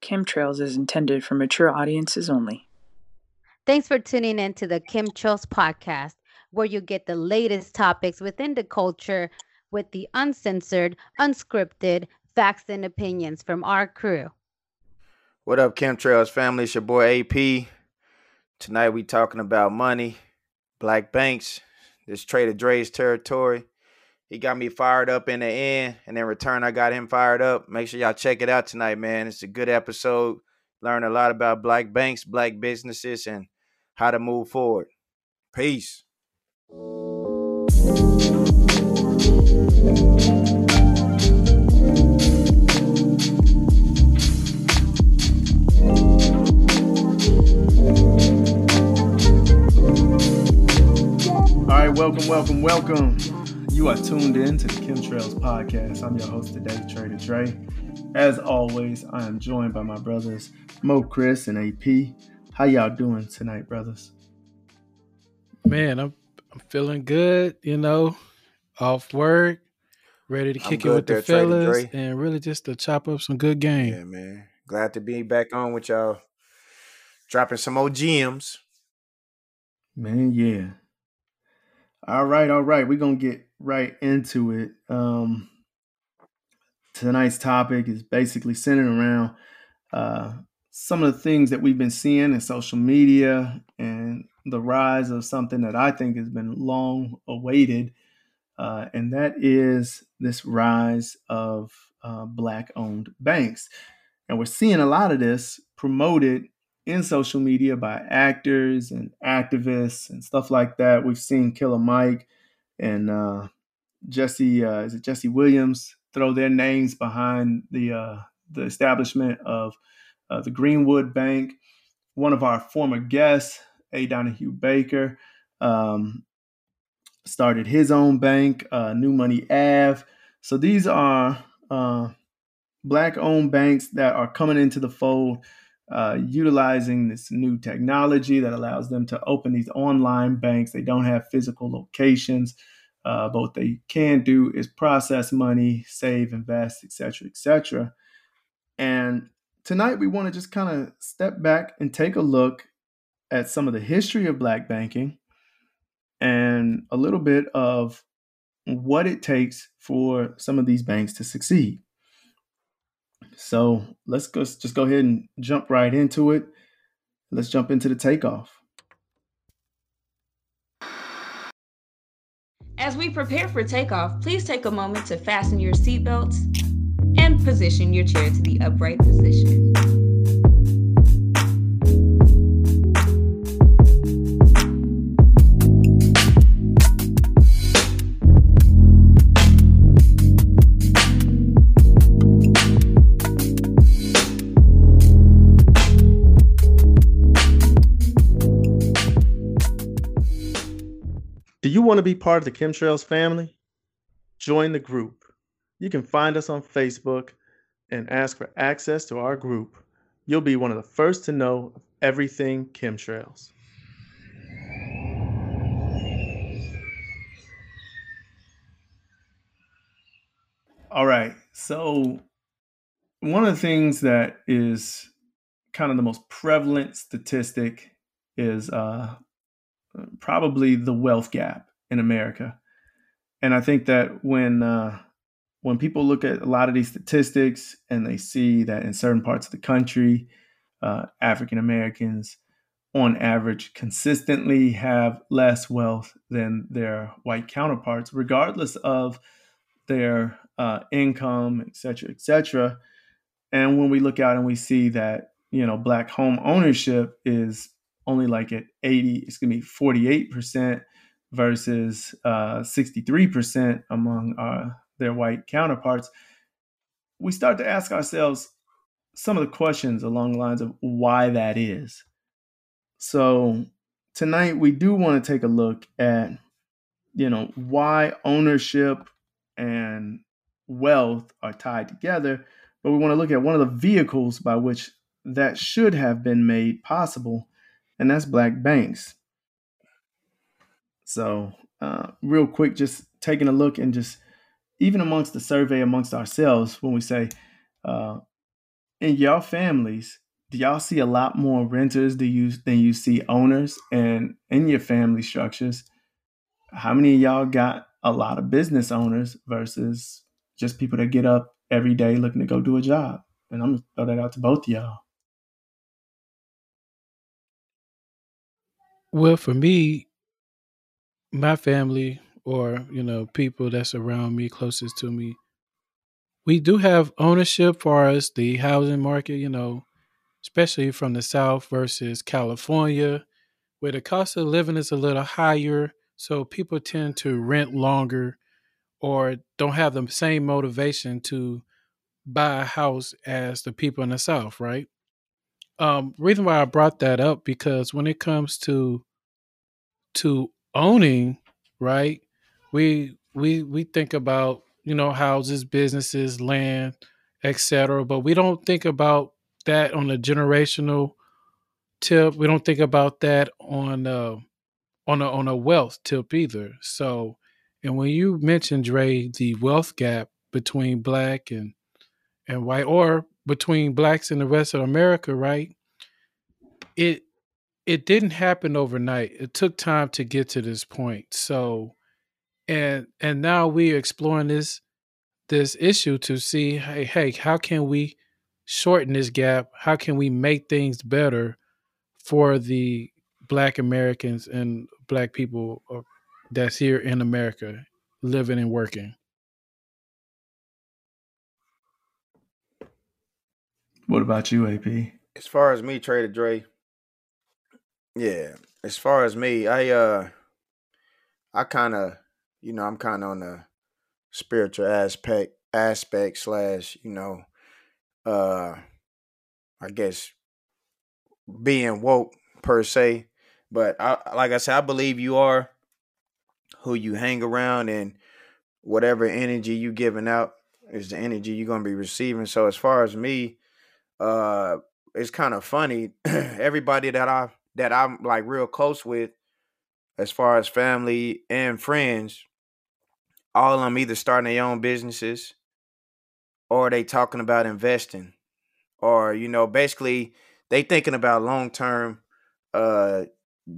Kemtrails is intended for mature audiences only. Thanks for tuning in to the Kemtrails podcast, where you get the latest topics within the culture with the uncensored, unscripted facts and opinions from our crew. What up, Kemtrails family? It's your boy AP. Tonight we talking about money, black banks, this Trader Dre's territory. He got me fired up in the end, and in return, I got him fired up. Make sure y'all check it out tonight, man. It's a good episode. Learn a lot about black banks, black businesses, and how to move forward. Peace. All right, welcome, welcome, welcome. You are tuned in to the Kemtrails podcast. I'm your host today, Trader Dre. As always, I am joined by my brothers Mo, Chris, and AP. How y'all doing tonight, brothers? Man, I'm I'm feeling good. You know, off work, ready to kick it with the fellas, and really just to chop up some good game. Yeah, man. Glad to be back on with y'all, dropping some old gems. Man, yeah. All right, all right. We're gonna get right into it. Um tonight's topic is basically centered around uh some of the things that we've been seeing in social media and the rise of something that I think has been long awaited, uh, and that is this rise of uh, black owned banks. And we're seeing a lot of this promoted in social media by actors and activists and stuff like that. We've seen Killer Mike and uh, Jesse, uh, is it Jesse Williams, throw their names behind the uh, the establishment of uh, the Greenwood Bank. One of our former guests, A. Donahue Baker, um, started his own bank, uh, New Money Ave. So these are uh, black owned banks that are coming into the fold, uh, utilizing this new technology that allows them to open these online banks. They don't have physical locations. Uh, but what they can do is process money, save, invest, etc., etc. And tonight we want to just kind of step back and take a look at some of the history of black banking and a little bit of what it takes for some of these banks to succeed. So let's go, just go ahead and jump right into it. Let's jump into the takeoff. As we prepare for takeoff, please take a moment to fasten your seatbelts and position your chair to the upright position. Want to be part of the Kemtrails family? Join the group. You can find us on Facebook and ask for access to our group. You'll be one of the first to know of everything kemtrails. All right. So, one of the things that is kind of the most prevalent statistic is uh, probably the wealth gap in America. And I think that when uh, when people look at a lot of these statistics and they see that in certain parts of the country, uh, African Americans, on average, consistently have less wealth than their white counterparts, regardless of their uh, income, et cetera, et cetera. And when we look out and we see that, you know, black home ownership is only like at 80, it's to be 48% versus uh, 63% among uh, their white counterparts, we start to ask ourselves some of the questions along the lines of why that is. So tonight we do want to take a look at, you know, why ownership and wealth are tied together, but we want to look at one of the vehicles by which that should have been made possible, and that's black banks. So, uh, real quick, just taking a look and just even amongst the survey amongst ourselves, when we say uh, in your families, do y'all see a lot more renters do you than you see owners? And in your family structures, how many of y'all got a lot of business owners versus just people that get up every day looking to go do a job? And I'm gonna throw that out to both of y'all. Well, for me, my family or you know people that's around me closest to me we do have ownership for us the housing market you know especially from the south versus california where the cost of living is a little higher so people tend to rent longer or don't have the same motivation to buy a house as the people in the south right? Um reason why i brought that up because when it comes to to owning right? We we we think about you know houses businesses land etc but we don't think about that on a generational tip. We don't think about that on uh on a on a wealth tip either. So and when you mentioned Dre the wealth gap between black and and white or between blacks and the rest of America right? It it didn't happen overnight. It took time to get to this point so and and now we're exploring this this issue to see hey hey how can we shorten this gap? How can we make things better for the black americans and black people uh, that's here in america living and working? What about you ap as far as me trader dre yeah as far as me i uh i kind of you know, I'm kind of on the spiritual aspect aspect slash, you know, uh I guess being woke per se. But I like I said, I believe you are who you hang around and whatever energy you giving out is the energy you're gonna be receiving. So as far as me, uh it's kind of funny. Everybody that I that I'm like real close with, as far as family and friends, all of them either starting their own businesses or they talking about investing or you know basically they thinking about long term uh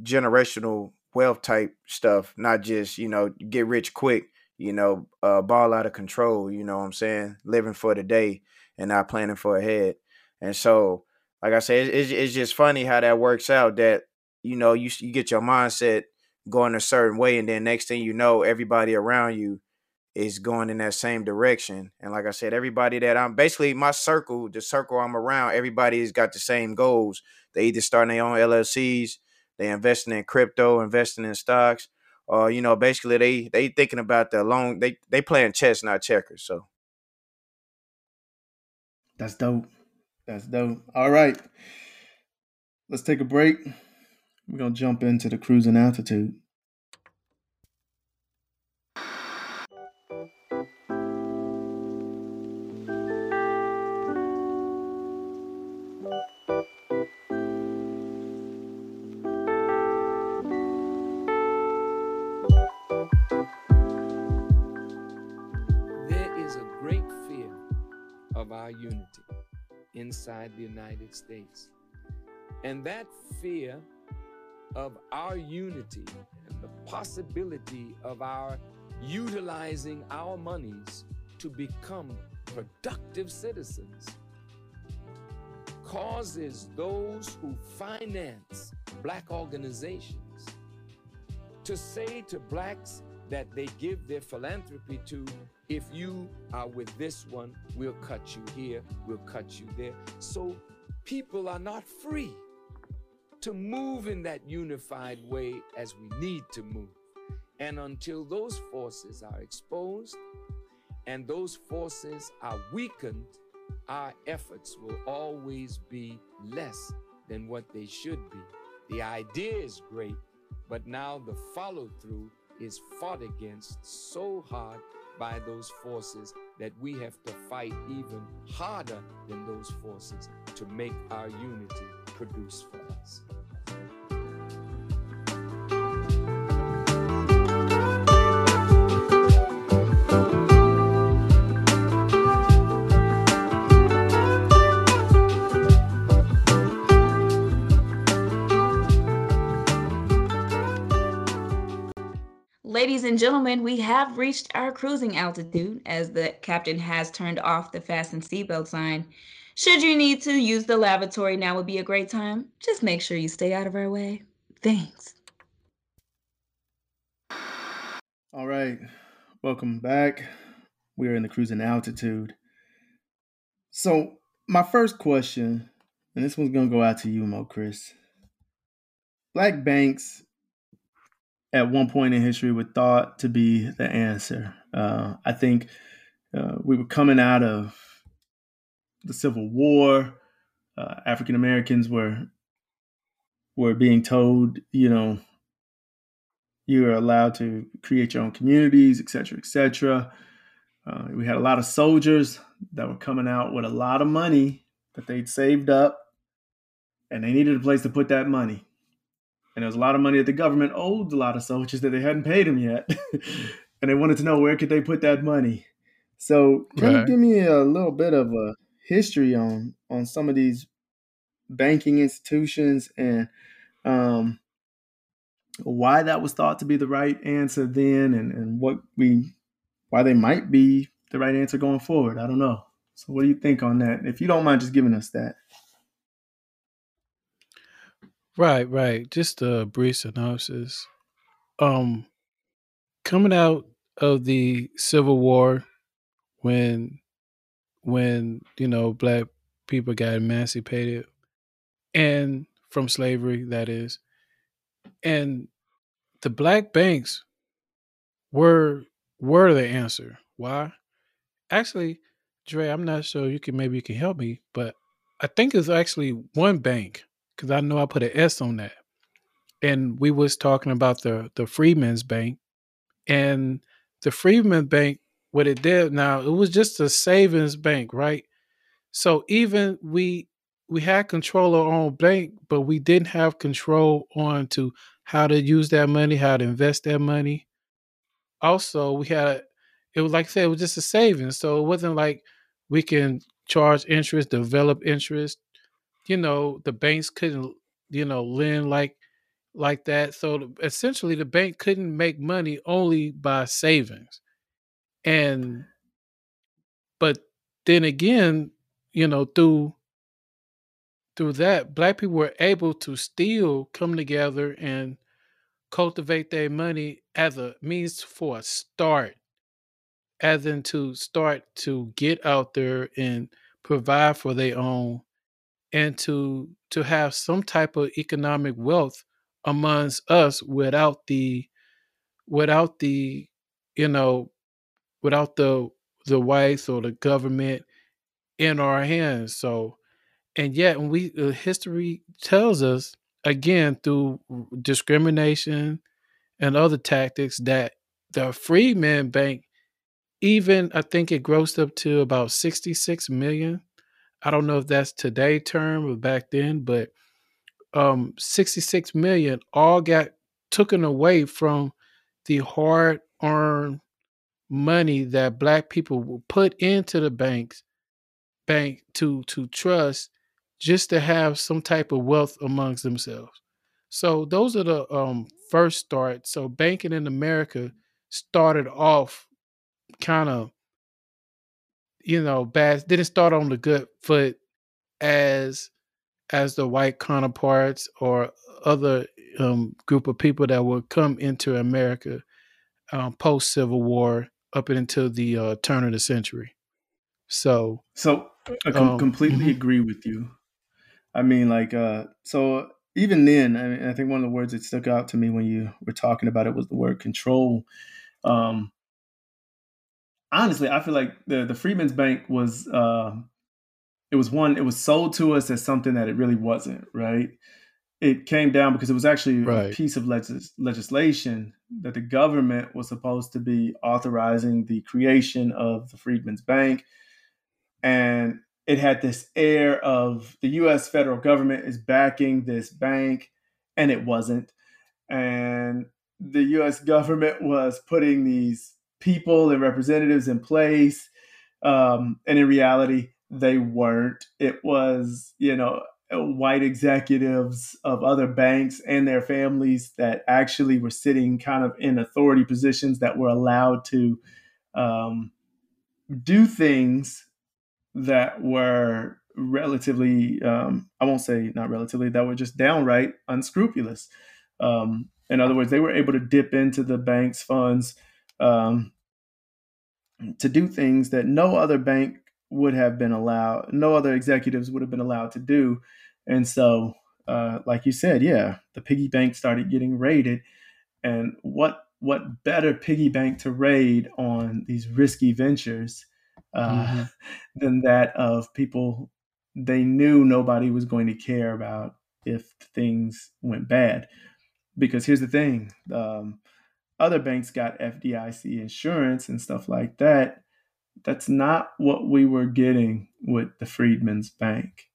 generational wealth type stuff not just you know get rich quick you know uh ball out of control you know what i'm saying living for the day and not planning for ahead. And so like i said it's, it's just funny how that works out that you know you, you get your mindset going a certain way and then next thing you know everybody around you is going in that same direction. And like i said everybody that i'm basically my circle the circle i'm around everybody's got the same goals. They either starting their own llcs they investing in crypto investing in stocks or you know basically they they thinking about the long they they playing chess not checkers so. That's dope that's dope. All right. Let's take a break. We're gonna jump into the cruising altitude inside the United States. And that fear of our unity and the possibility of our utilizing our monies to become productive citizens causes those who finance black organizations to say to blacks that they give their philanthropy to if you are with this one, we'll cut you here, we'll cut you there. So people are not free to move in that unified way as we need to move. And until those forces are exposed and those forces are weakened, our efforts will always be less than what they should be. The idea is great, but now the follow through is fought against so hard by those forces that we have to fight even harder than those forces to make our unity produce for us. Ladies and gentlemen, we have reached our cruising altitude as the captain has turned off the fasten seatbelt sign. Should you need to use the lavatory, now would be a great time. Just make sure you stay out of our way. Thanks. All right. Welcome back. We're in the cruising altitude. So, my first question, and this one's going to go out to you, Mo Chris. Black banks at one point in history were thought to be the answer. Uh, I think uh, we were coming out of the Civil War. Uh, African Americans were were being told, you know, you are allowed to create your own communities, et cetera, et cetera. Uh, we had a lot of soldiers that were coming out with a lot of money that they'd saved up, and they needed a place to put that money. And there was a lot of money that the government owed a lot of soldiers that they hadn't paid them yet, and they wanted to know where could they put that money. So, can right. you give me a little bit of a history on on some of these banking institutions and um, why that was thought to be the right answer then and, and what we why they might be the right answer going forward. I don't know. So what do you think on that? If you don't mind just giving us that. Right, right. Just a brief synopsis. Um coming out of the Civil War when when, you know, black people got emancipated and from slavery, that is. And the black banks were were the answer. Why? Actually, Dre, I'm not sure you can maybe you can help me, but I think it's actually one bank because I know I put an S on that. And we was talking about the the Freedmen's Bank, and the Freedmen's Bank, what it did now, it was just a savings bank, right? So even we we had control of our own bank, but we didn't have control on to how to use that money, how to invest that money. Also, we had it was like I said, it was just a savings. So it wasn't like we can charge interest, develop interest. You know, the banks couldn't, you know, lend like like that. So essentially the bank couldn't make money only by savings. And but then again, you know, through through that, black people were able to still come together and cultivate their money as a means for a start, as in to start to get out there and provide for their own and to to have some type of economic wealth amongst us without the without the you know without the the whites or the government in our hands so and yet we uh, history tells us again through discrimination and other tactics that the freedmen bank even i think it grossed up to about 66 million i don't know if that's today term or back then but um 66 million all got taken away from the hard earned money that black people will put into the banks bank to to trust just to have some type of wealth amongst themselves. So those are the um, first start. So banking in America started off kind of, you know, bad. Didn't start on the good foot as as the white counterparts or other um, group of people that would come into America um, post Civil War up until the uh, turn of the century. So, so I com- um, completely mm-hmm. agree with you. I mean, like, uh, so even then, I, mean, I think one of the words that stuck out to me when you were talking about it was the word control. Um, honestly, I feel like the the Freedmen's Bank was uh, it was one it was sold to us as something that it really wasn't. Right? It came down because it was actually right. a piece of legis- legislation that the government was supposed to be authorizing the creation of the Freedmen's Bank, and it had this air of the US federal government is backing this bank, and it wasn't. And the US government was putting these people and representatives in place. Um, and in reality, they weren't. It was, you know, white executives of other banks and their families that actually were sitting kind of in authority positions that were allowed to um, do things that were relatively, um, I won't say not relatively, that were just downright unscrupulous. Um, in other words, they were able to dip into the bank's funds um, to do things that no other bank would have been allowed, no other executives would have been allowed to do. And so, uh, like you said, yeah, the piggy bank started getting raided. And what what better piggy bank to raid on these risky ventures uh, mm-hmm. than that of people they knew nobody was going to care about if things went bad. Because here's the thing um, other banks got FDIC insurance and stuff like that. That's not what we were getting with the Freedmen's Bank,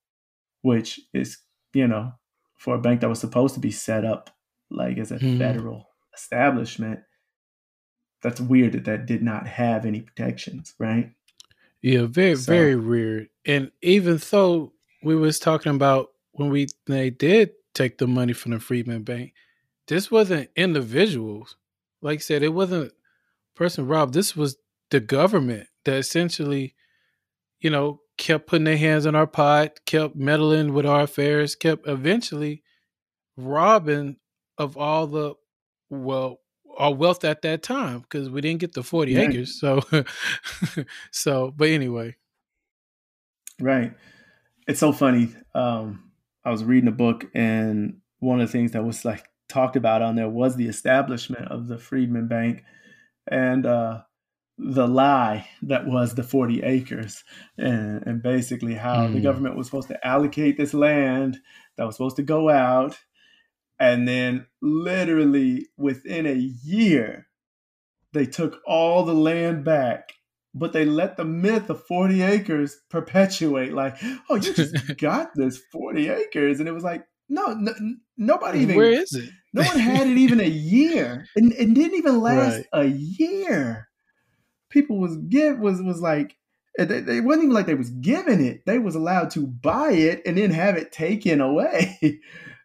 which is, you know, for a bank that was supposed to be set up like as a mm-hmm. federal establishment. That's weird that that did not have any protections, right? Yeah, very so, very weird. And even though we was talking about when we they did take the money from the Freedman Bank, this wasn't individuals. Like I said, it wasn't person robbed. This was the government that essentially, you know, kept putting their hands in our pot, kept meddling with our affairs, kept eventually robbing of all the well our wealth at that time because we didn't get the 40 right. acres. So, so, but anyway. Right. It's so funny. Um, I was reading a book and one of the things that was like talked about on there was the establishment of the Freedman Bank and uh, the lie that was the 40 acres and, and basically how mm. the hmm. government was supposed to allocate this land that was supposed to go out and then literally within a year, they took all the land back, but they let the myth of 40 acres perpetuate. Like, oh, you just got this 40 acres. And it was like, no, no nobody even. Where is it? no one had it even a year. And it didn't even last right. a year. People was give was was like it, it wasn't even like they was given it. They was allowed to buy it and then have it taken away.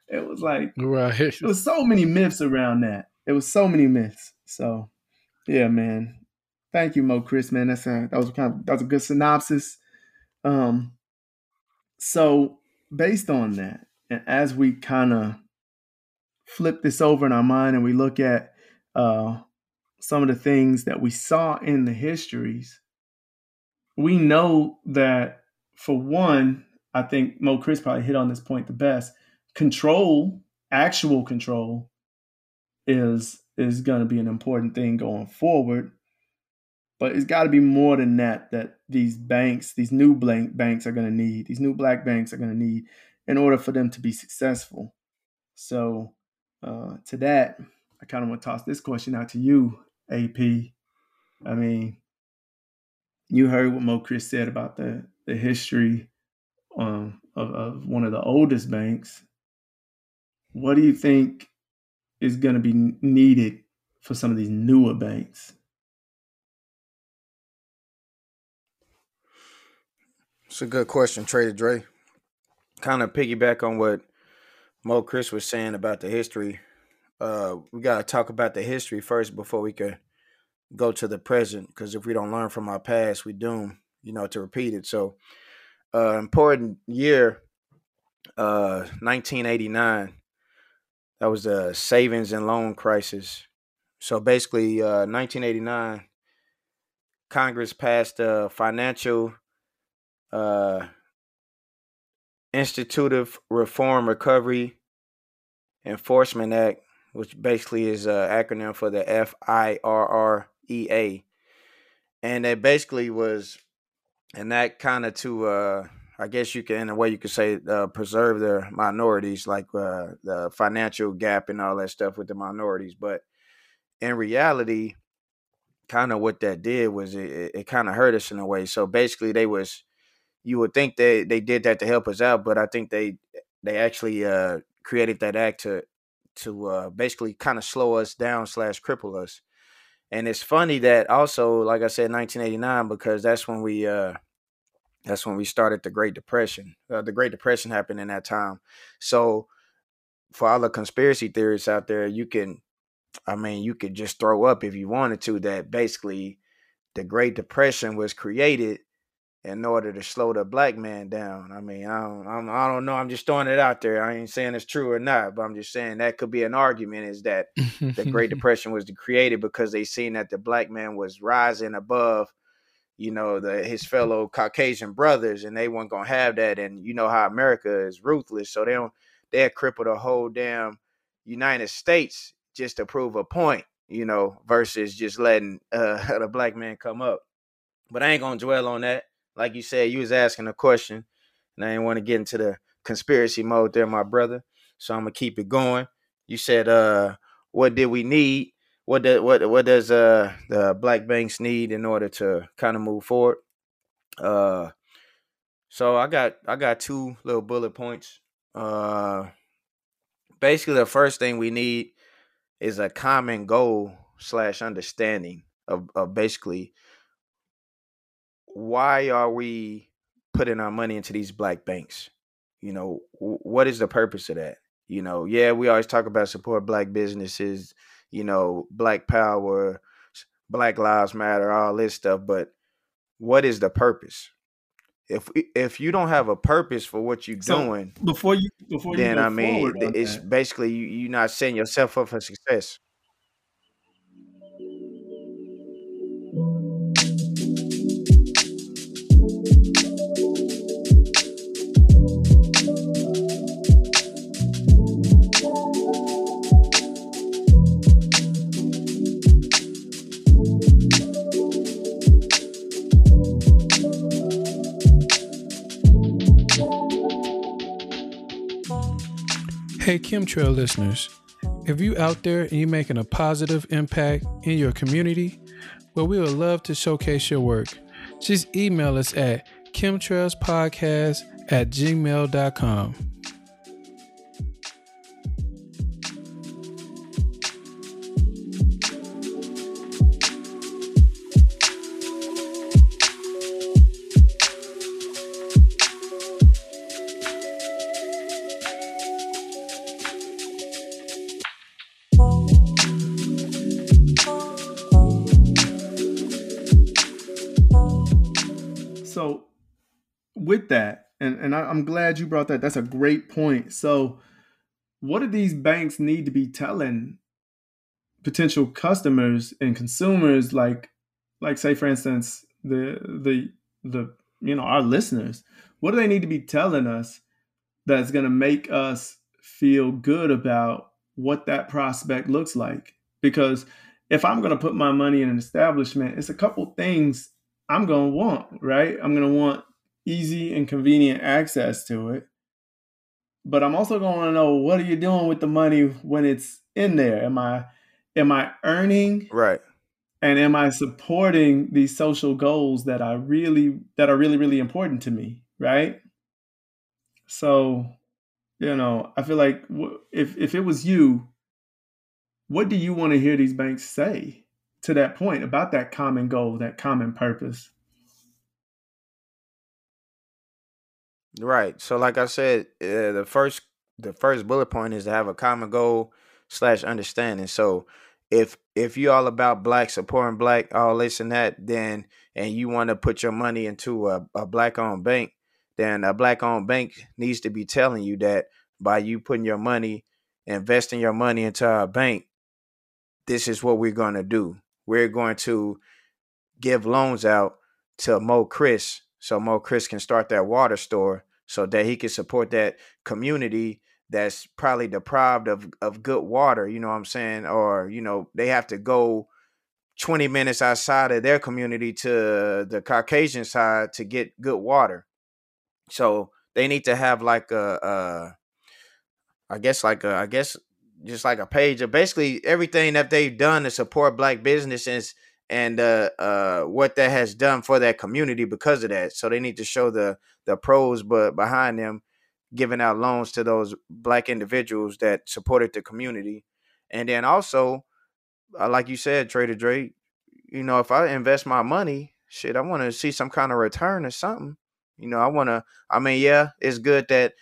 It was like right. It was so many myths around that. It was so many myths. So yeah, man. Thank you, Mo Chris, man. That's a that was kind of that was a good synopsis. Um so based on that, and as we kind of flip this over in our mind and we look at uh some of the things that we saw in the histories, we know that for one, I think Mo Chris probably hit on this point the best control, actual control, is is going to be an important thing going forward. But it's got to be more than that that these banks, these new blank banks are going to need, these new black banks are going to need in order for them to be successful. So, uh, to that, I kind of want to toss this question out to you, AP. I mean, you heard what Mo Chris said about the, the history um, of, of one of the oldest banks what do you think is going to be needed for some of these newer banks? It's a good question, Trader Dre. Kind of piggyback on what Mo Chris was saying about the history. Uh, we got to talk about the history first before we can go to the present. Because if we don't learn from our past, we doom, you know, to repeat it. So, uh, important year, uh, 1989 that was the savings and loan crisis. So basically, uh, 1989, Congress passed a financial uh, Institutive Reform Recovery Enforcement Act, which basically is an acronym for the F I R R E A. And it basically was an act kind of to uh, I guess you can, in a way, you could say, uh, preserve their minorities, like uh, the financial gap and all that stuff with the minorities. But in reality, kind of what that did was it, it kind of hurt us in a way. So basically, they was you would think they they did that to help us out, but I think they they actually uh, created that act to to uh, basically kind of slow us down slash cripple us. And it's funny that also, like I said, 1989, because that's when we uh, That's when we started the Great Depression. Uh, the Great Depression happened in that time. So for all the conspiracy theorists out there, you can, I mean, you could just throw up if you wanted to that basically the Great Depression was created in order to slow the black man down. I mean, I don't, I'm, I don't know. I'm just throwing it out there. I ain't saying it's true or not, but I'm just saying that could be an argument. Is that the Great Depression was created because they seen that the black man was rising above, you know, the his fellow Caucasian brothers, and they weren't gonna have that. And you know how America is ruthless, so they don't they cripple the whole damn United States just to prove a point, you know, versus just letting uh, the black man come up. But I ain't gonna dwell on that like you said, you was asking a question, and I didn't want to get into the conspiracy mode there, my brother. So I'm gonna keep it going. You said, uh, what did we need? What does what what does uh the black banks need in order to kind of move forward? Uh, so I got I got two little bullet points. Uh, basically, the first thing we need is a common goal slash understanding of, of basically why are we putting our money into these black banks? You know, what is the purpose of that? You know, yeah, we always talk about support black businesses, you know, black power, black lives matter, all this stuff, but what is the purpose? If if you don't have a purpose for what you're so doing, before you before then I mean, it's that. basically you you're not setting yourself up for success. Hey, Kemtrail listeners, if you out there and you're making a positive impact in your community, well, we would love to showcase your work. Just email us at kemtrailspodcast at gmail.com. and I, I'm glad you brought that. That's a great point. So, what do these banks need to be telling potential customers and consumers, like like say for instance the the the you know our listeners? What do they need to be telling us that's going to make us feel good about what that prospect looks like? Because if I'm going to put my money in an establishment, it's a couple things I'm going to want, right? I'm going to want easy and convenient access to it. But I'm also going to know what are you doing with the money when it's in there? Am I am I earning? Right. And am I supporting these social goals that I really that are really really important to me, right? So, you know, I feel like if if it was you, what do you want to hear these banks say to that point about that common goal, that common purpose? Right. So, like I said, uh, the first the first bullet point is to have a common goal slash understanding. So, if if you're all about black supporting black, all this and that, then and you want to put your money into a, a black owned bank, then a black owned bank needs to be telling you that by you putting your money, investing your money into our bank, this is what we're going to do. We're going to give loans out to Mo Chris so Mo Chris can start that water store so that he can support that community that's probably deprived of, of good water, you know what I'm saying? Or, you know, they have to go 20 minutes outside of their community to the Caucasian side to get good water. So they need to have like a, a I guess like a, I guess just like a page of basically everything that they've done to support black businesses and uh, uh, what that has done for that community because of that. So they need to show the the pros, but behind them, giving out loans to those black individuals that supported the community, and then also, uh, like you said, Trader Dre, you know, if I invest my money, shit, I want to see some kind of return or something. You know, I want to. I mean, yeah, it's good that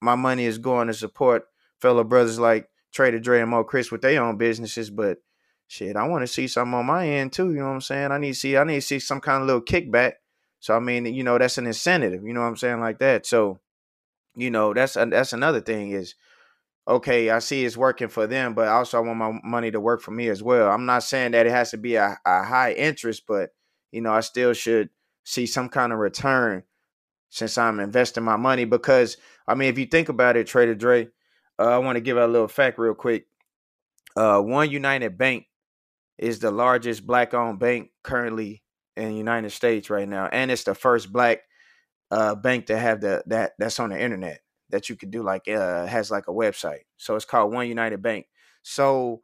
my money is going to support fellow brothers like Trader Dre and Mo Chris with their own businesses, but shit, I want to see something on my end too. You know what I'm saying? I need to see. I need to see some kind of little kickback. So I mean, you know, that's an incentive. You know what I'm saying, like that. So, you know, that's that's another thing is okay, I see it's working for them, but also I want my money to work for me as well. I'm not saying that it has to be a, a high interest, but you know, I still should see some kind of return since I'm investing my money. Because I mean, if you think about it, Trader Dre, uh, I want to give a little fact real quick. Uh, One United Bank is the largest black-owned bank currently in the United States right now, and it's the first black uh, bank to have the that that's on the internet that you could do like uh has like a website. So it's called One United Bank. So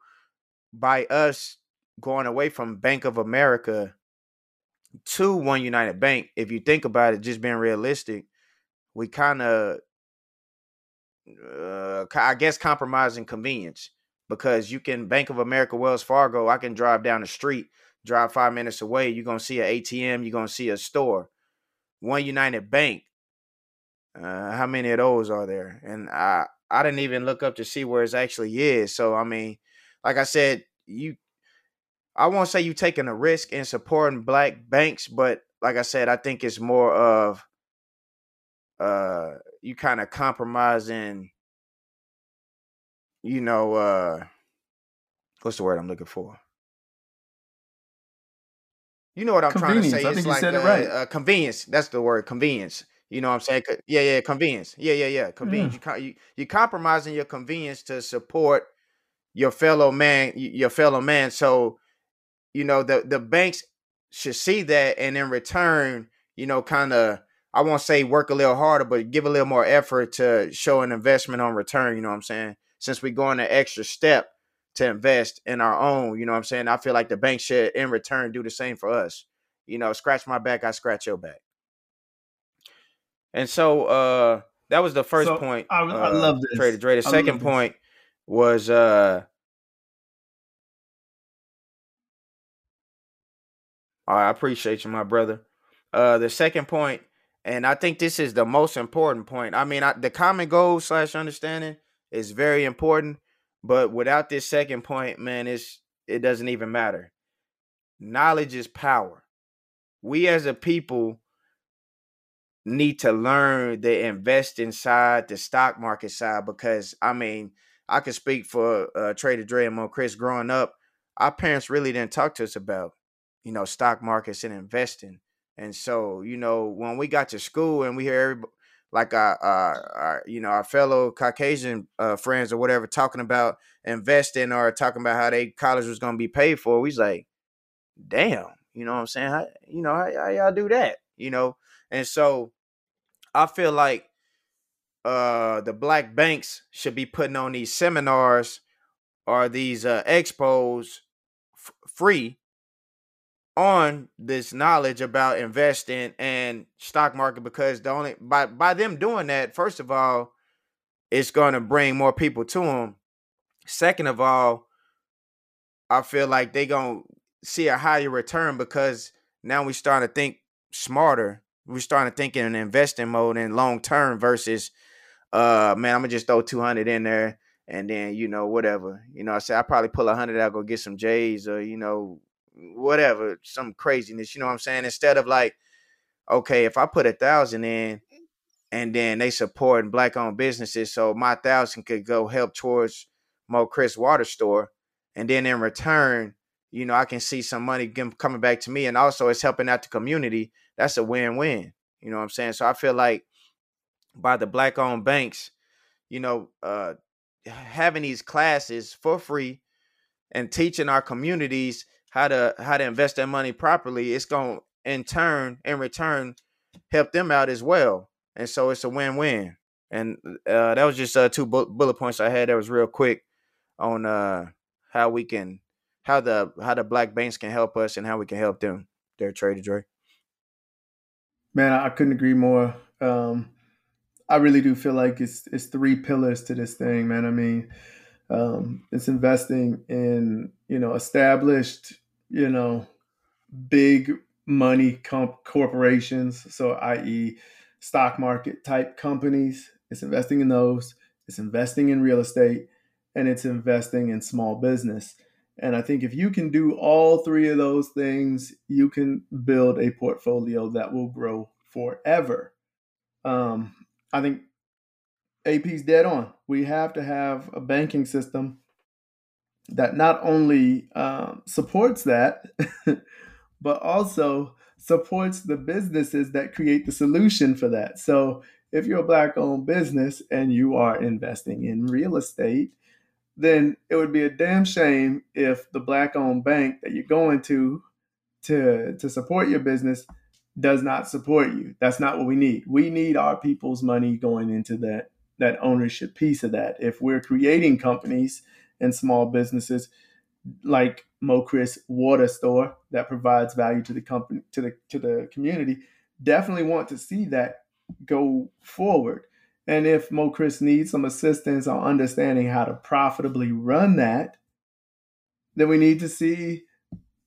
by us going away from Bank of America to One United Bank, if you think about it, just being realistic, we kind of uh, I guess compromising convenience because you can Bank of America, Wells Fargo, I can drive down the street, drive five minutes away, you're gonna see an ATM, you're gonna see a store. One United Bank, uh, how many of those are there? And I I didn't even look up to see where it actually is. So I mean, like I said, you I won't say you taking a risk in supporting black banks, but like I said, I think it's more of uh you kind of compromising you know uh what's the word I'm looking for? You know what I'm trying to say? I It's think you like said it right. uh convenience. That's the word, convenience. You know what I'm saying? Co- Yeah, yeah, convenience. Yeah, yeah, yeah, convenience. Yeah. You co- you you compromising your convenience to support your fellow man, y- your fellow man. So you know the the banks should see that, and in return, you know, kind of I won't say work a little harder, but give a little more effort to show an investment on return. You know what I'm saying? Since we're going an extra step to invest in our own, you know what I'm saying? I feel like the bank should in return do the same for us. You know, scratch my back, I scratch your back. And so uh that was the first So point. I, I uh love Trader this. Dre. The I second point was uh I appreciate you, my brother. Uh the second point, and I think this is the most important point. I mean, I, the common goal slash understanding is very important, but without this second point, man, it's it doesn't even matter. Knowledge is power. We as a people need to learn to invest inside the stock market side because I mean, I can speak for uh, Trader Dre and Mo Chris growing up. Our parents really didn't talk to us about, you know, stock markets and investing. And so, you know, when we got to school and we hear everybody, like our, our, our, you know, our fellow Caucasian uh, friends or whatever talking about investing or talking about how they college was going to be paid for, we was like, damn, you know what I'm saying? How, you know, how, how y'all do that? You know, and so I feel like uh the black banks should be putting on these seminars or these uh expos f- free on this knowledge about investing and stock market because the only by by them doing that first of all it's going to bring more people to them second of all i feel like they going to see a higher return because now we starting to think smarter. We're starting to think in an investing mode and long term versus uh man i'm gonna just throw 200 in there and then you know whatever. You know i say i probably pull a hundred out go get some j's or you know whatever some craziness you know what i'm saying? Instead of like okay if i put a thousand in and then they supporting black owned businesses so my thousand could go help towards mo chris water store and then in return you know i can see some money coming back to me and also it's helping out the community that's a win-win you know what i'm saying? So i feel like by the black owned banks you know uh having these classes for free and teaching our communities how to how to invest their money properly it's going to in turn in return help them out as well and so it's a win-win and uh that was just uh two bu- bullet points i had that was real quick on uh how we can how the how the black banks can help us and how we can help them their trader Dre. Man, I couldn't agree more. Um, I really do feel like it's it's three pillars to this thing, man. I mean, um, it's investing in you know established, you know, big money comp- corporations. So, i.e., stock market type companies, it's investing in those, it's investing in real estate, and it's investing in small business. And I think if you can do all three of those things, you can build a portfolio that will grow forever. Um, I think AP's dead on. We have to have a banking system that not only um, supports that, but also supports the businesses that create the solution for that. So if you're a black owned business and you are investing in real estate, then it would be a damn shame if the black owned bank that you're going to to to support your business does not support you. That's not what we need. We need our people's money going into that that ownership piece of that. If we're creating companies and small businesses like Mo-Chris Water Store that provides value to the company to the to the community, definitely want to see that go forward. And if Mo-Chris needs some assistance on understanding how to profitably run that, then we need to see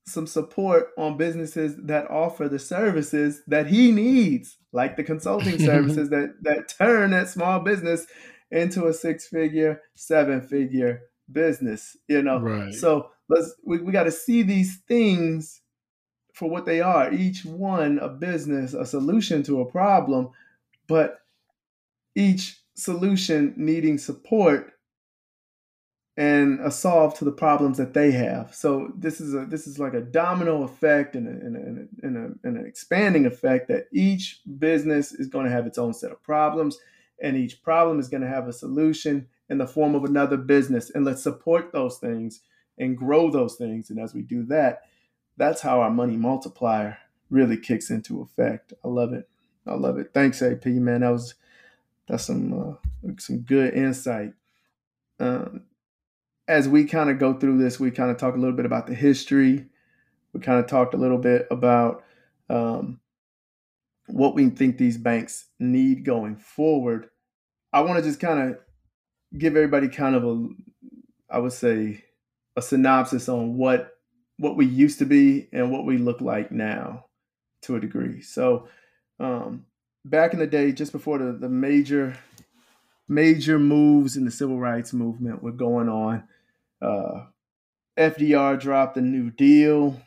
some support on businesses that offer the services that he needs, like the consulting services that that turn that small business into a six-figure, seven-figure business. You know, Right. so let's we, we got to see these things for what they are. Each one a business, a solution to a problem, but each solution needing support and a solve to the problems that they have. So this is a this is like a domino effect and, a, and, a, and, a, and, an expanding effect that each business is going to have its own set of problems, and each problem is going to have a solution in the form of another business. And let's support those things and grow those things. And as we do that, that's how our money multiplier really kicks into effect. I love it. I love it. Thanks, AP man. That was that's some uh, some good insight. Um, as we kind of go through this, we kind of talk a little bit about the history. We kind of talked a little bit about um, what we think these banks need going forward. I want to just kind of give everybody kind of a, I would say, a synopsis on what what we used to be and what we look like now, to a degree. So, um, back in the day, just before the, the major major moves in the civil rights movement were going on, uh, FDR dropped the New Deal,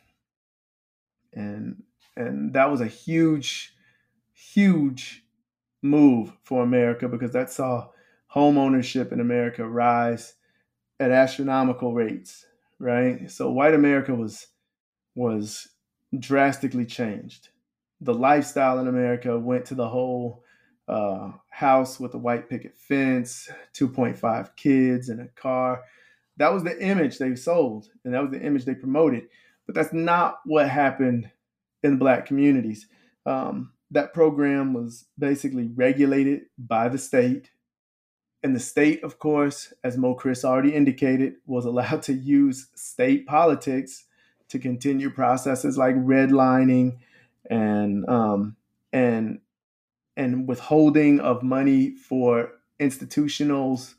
and and that was a huge, huge move for America because that saw home ownership in America rise at astronomical rates, right? So white America was was drastically changed. The lifestyle in America went to the whole uh, house with a white picket fence, 2.5 kids and a car. That was the image they sold, and that was the image they promoted. But that's not what happened in black communities. Um, that program was basically regulated by the state. And the state, of course, as Mo Chris already indicated, was allowed to use state politics to continue processes like redlining and um, and and withholding of money for institutionals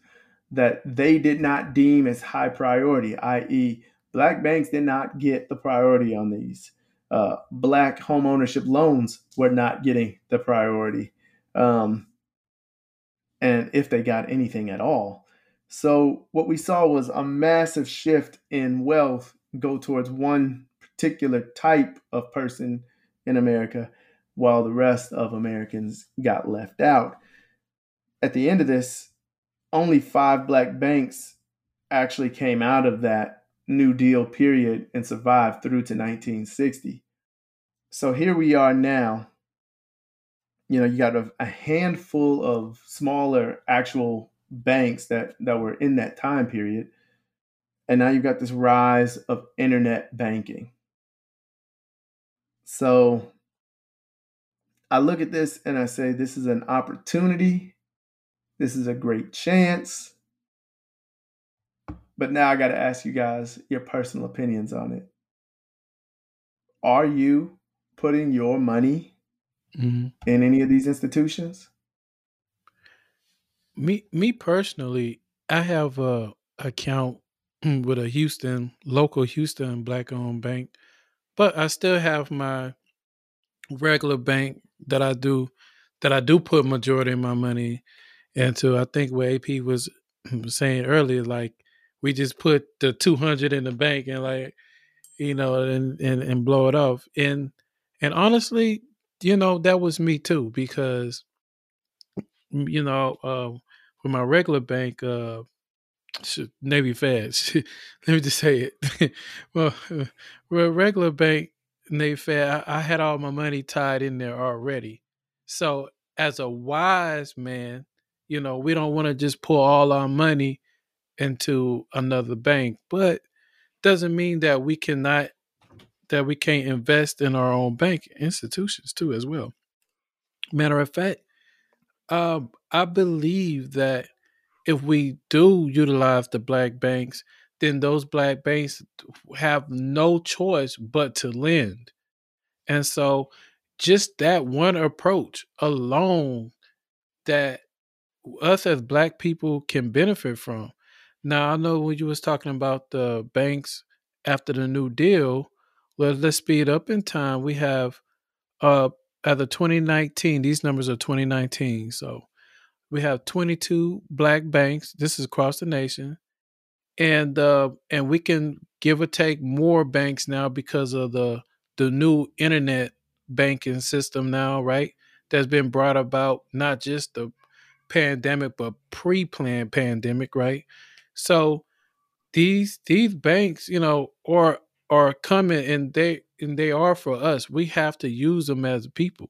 that they did not deem as high priority, i.e., black banks did not get the priority on these. Uh, black home ownership loans were not getting the priority. Um, and if they got anything at all. So, what we saw was a massive shift in wealth go towards one particular type of person in America, while the rest of Americans got left out. At the end of this, only five black banks actually came out of that New Deal period and survived through to 1960. So here we are now. You know, you got a, a handful of smaller actual banks that, that were in that time period. And now you've got this rise of internet banking. So I look at this and I say, this is an opportunity. This is a great chance. But now I got to ask you guys your personal opinions on it. Are you putting your money Mhm. in any of these institutions? Me me personally, I have a account with a Houston local Houston black owned bank, but I still have my regular bank that I do that I do put majority of my money into. I think what AP was saying earlier, like we just put the two hundred in the bank and like you know and, and and blow it off. And and honestly, you know that was me too because you know uh, with my regular bank. Uh, Navy Feds. Let me just say it. well, well, regular bank Navy Fed, I, I had all my money tied in there already. So as a wise man, you know, we don't want to just pull all our money into another bank, but doesn't mean that we cannot that we can't invest in our own bank institutions too as well. Matter of fact, um, I believe that if we do utilize the black banks, then those black banks have no choice but to lend. And so just that one approach alone that us as black people can benefit from. Now I know when you was talking about the banks after the new deal, let's speed up in time. We have uh at the 2019, these numbers are 2019. So we have 22 black banks. This is across the nation, and uh, and we can give or take more banks now because of the the new internet banking system now, right? That's been brought about not just the pandemic but pre-planned pandemic, right? So these these banks, you know, are are coming and they and they are for us. We have to use them as people.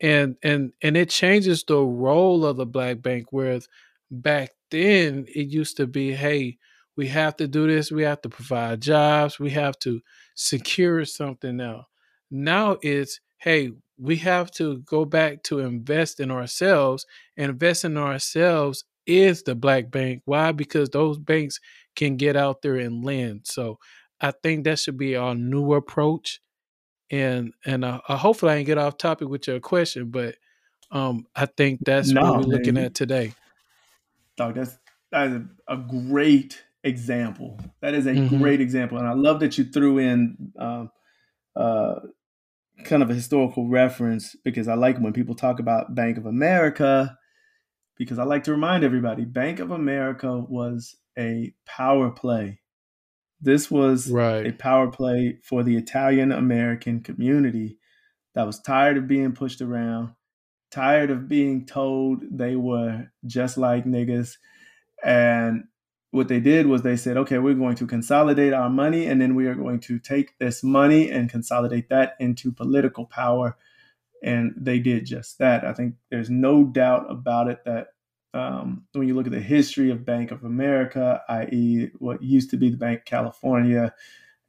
And and and it changes the role of the black bank whereas back then it used to be hey we have to do this. We have to provide jobs. We have to secure something now. Now it's hey we have to go back to invest in ourselves. And invest in ourselves is the black bank. Why? Because those banks can get out there and lend. So i think that should be our new approach and and uh, uh, hopefully I can get off topic with your question, but um, I think that's no, what we're looking at today. Dog, that's that is a great example. That is a mm-hmm. great example, and I love that you threw in um, uh, kind of a historical reference because I like when people talk about Bank of America because I like to remind everybody Bank of America was a power play this was right. a power play for the Italian American community that was tired of being pushed around, tired of being told they were just like niggas. And what they did was they said, okay, we're going to consolidate our money and then we are going to take this money and consolidate that into political power. And they did just that. I think there's no doubt about it that um, when you look at the history of Bank of America, i.e., what used to be the Bank of California,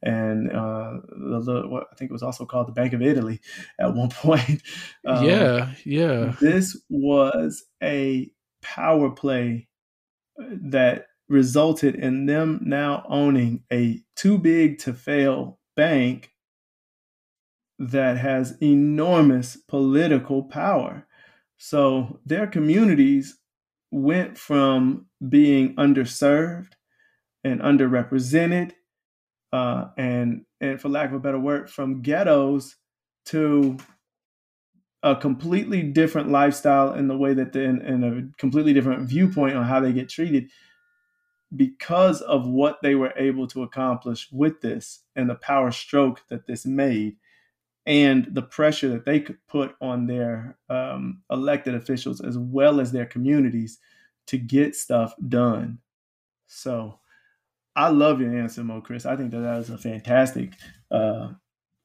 and uh, the, what I think it was also called the Bank of Italy at one point. Um, yeah, yeah. This was a power play uh, that resulted in them now owning a too big to fail bank that has enormous political power. So their communities went from being underserved and underrepresented, uh, and and for lack of a better word, from ghettos to a completely different lifestyle in the way that they and a completely different viewpoint on how they get treated because of what they were able to accomplish with this and the power stroke that this made and the pressure that they could put on their um, elected officials as well as their communities to get stuff done. So I love your answer, Mo Chris. I think that that is a fantastic uh,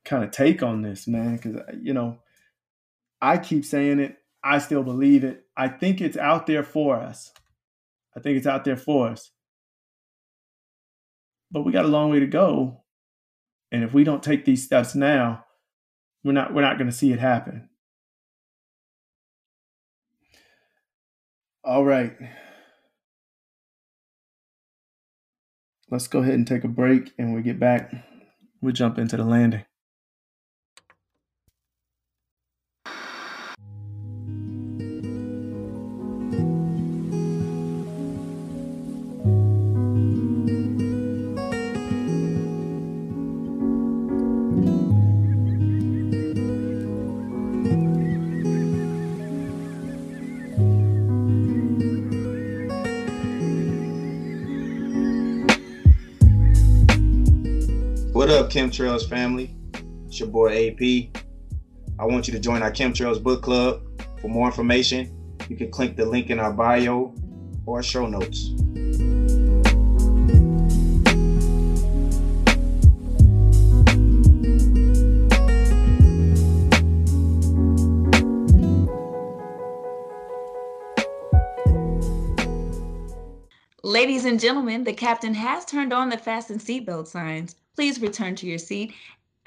kind of take on this, man. Because you know, I keep saying it. I still believe it. I think it's out there for us. I think it's out there for us. But we got a long way to go. And if we don't take these steps now, we're not we're not going to see it happen. All right. Let's go ahead and take a break and we get back. We'll jump into the landing. Up, Kemtrails family? It's your boy AP. I want you to join our Kemtrails book club. For more information, you can click the link in our bio or show notes. Ladies and gentlemen, the captain has turned on the fasten seatbelt signs. Please return to your seat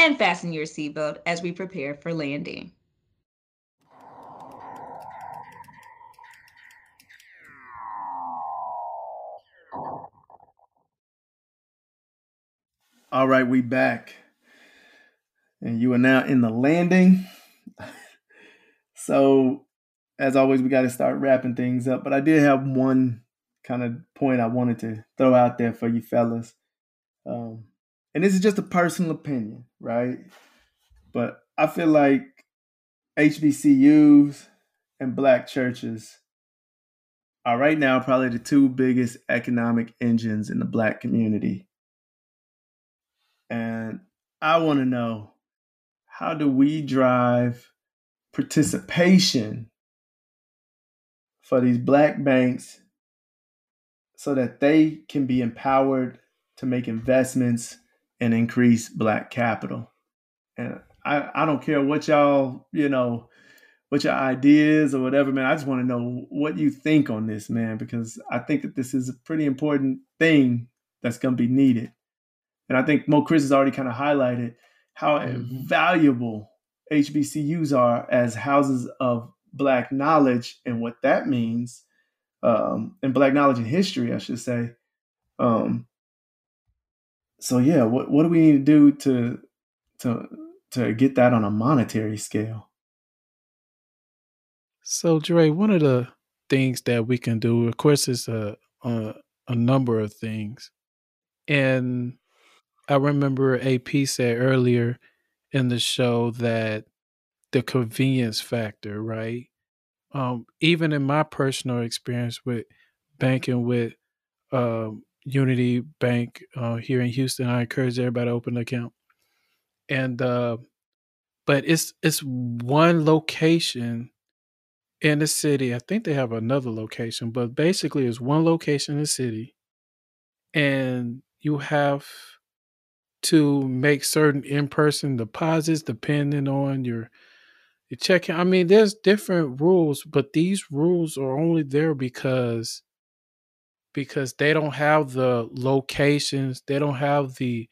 and fasten your seatbelt as we prepare for landing. All right, we back. And you are now in the landing. so, as always, we got to start wrapping things up. But I did have one kind of point I wanted to throw out there for you fellas. Um, and this is just a personal opinion, right? But I feel like HBCUs and black churches are right now probably the two biggest economic engines in the black community. And I want to know how do we drive participation for these black banks so that they can be empowered to make investments and increase black capital. And I, I don't care what y'all, you know, what your ideas or whatever, man. I just want to know what you think on this, man, because I think that this is a pretty important thing that's going to be needed. And I think Mo Chris has already kind of highlighted how mm-hmm. valuable HBCUs are as houses of Black knowledge and what that means um, and Black knowledge and history, I should say. Um, so yeah, what what do we need to do to to to get that on a monetary scale? So Dre, one of the things that we can do, of course, is a a, a number of things, and I remember AP said earlier in the show that the convenience factor, right? Um, even in my personal experience with banking with um, Unity Bank uh, here in Houston, I encourage everybody to open an account. And uh, but it's it's one location in the city. I think they have another location, but basically it's one location in the city, and you have to make certain in-person deposits depending on your check I mean, there's different rules, but these rules are only there because because they don't have the locations, they don't have the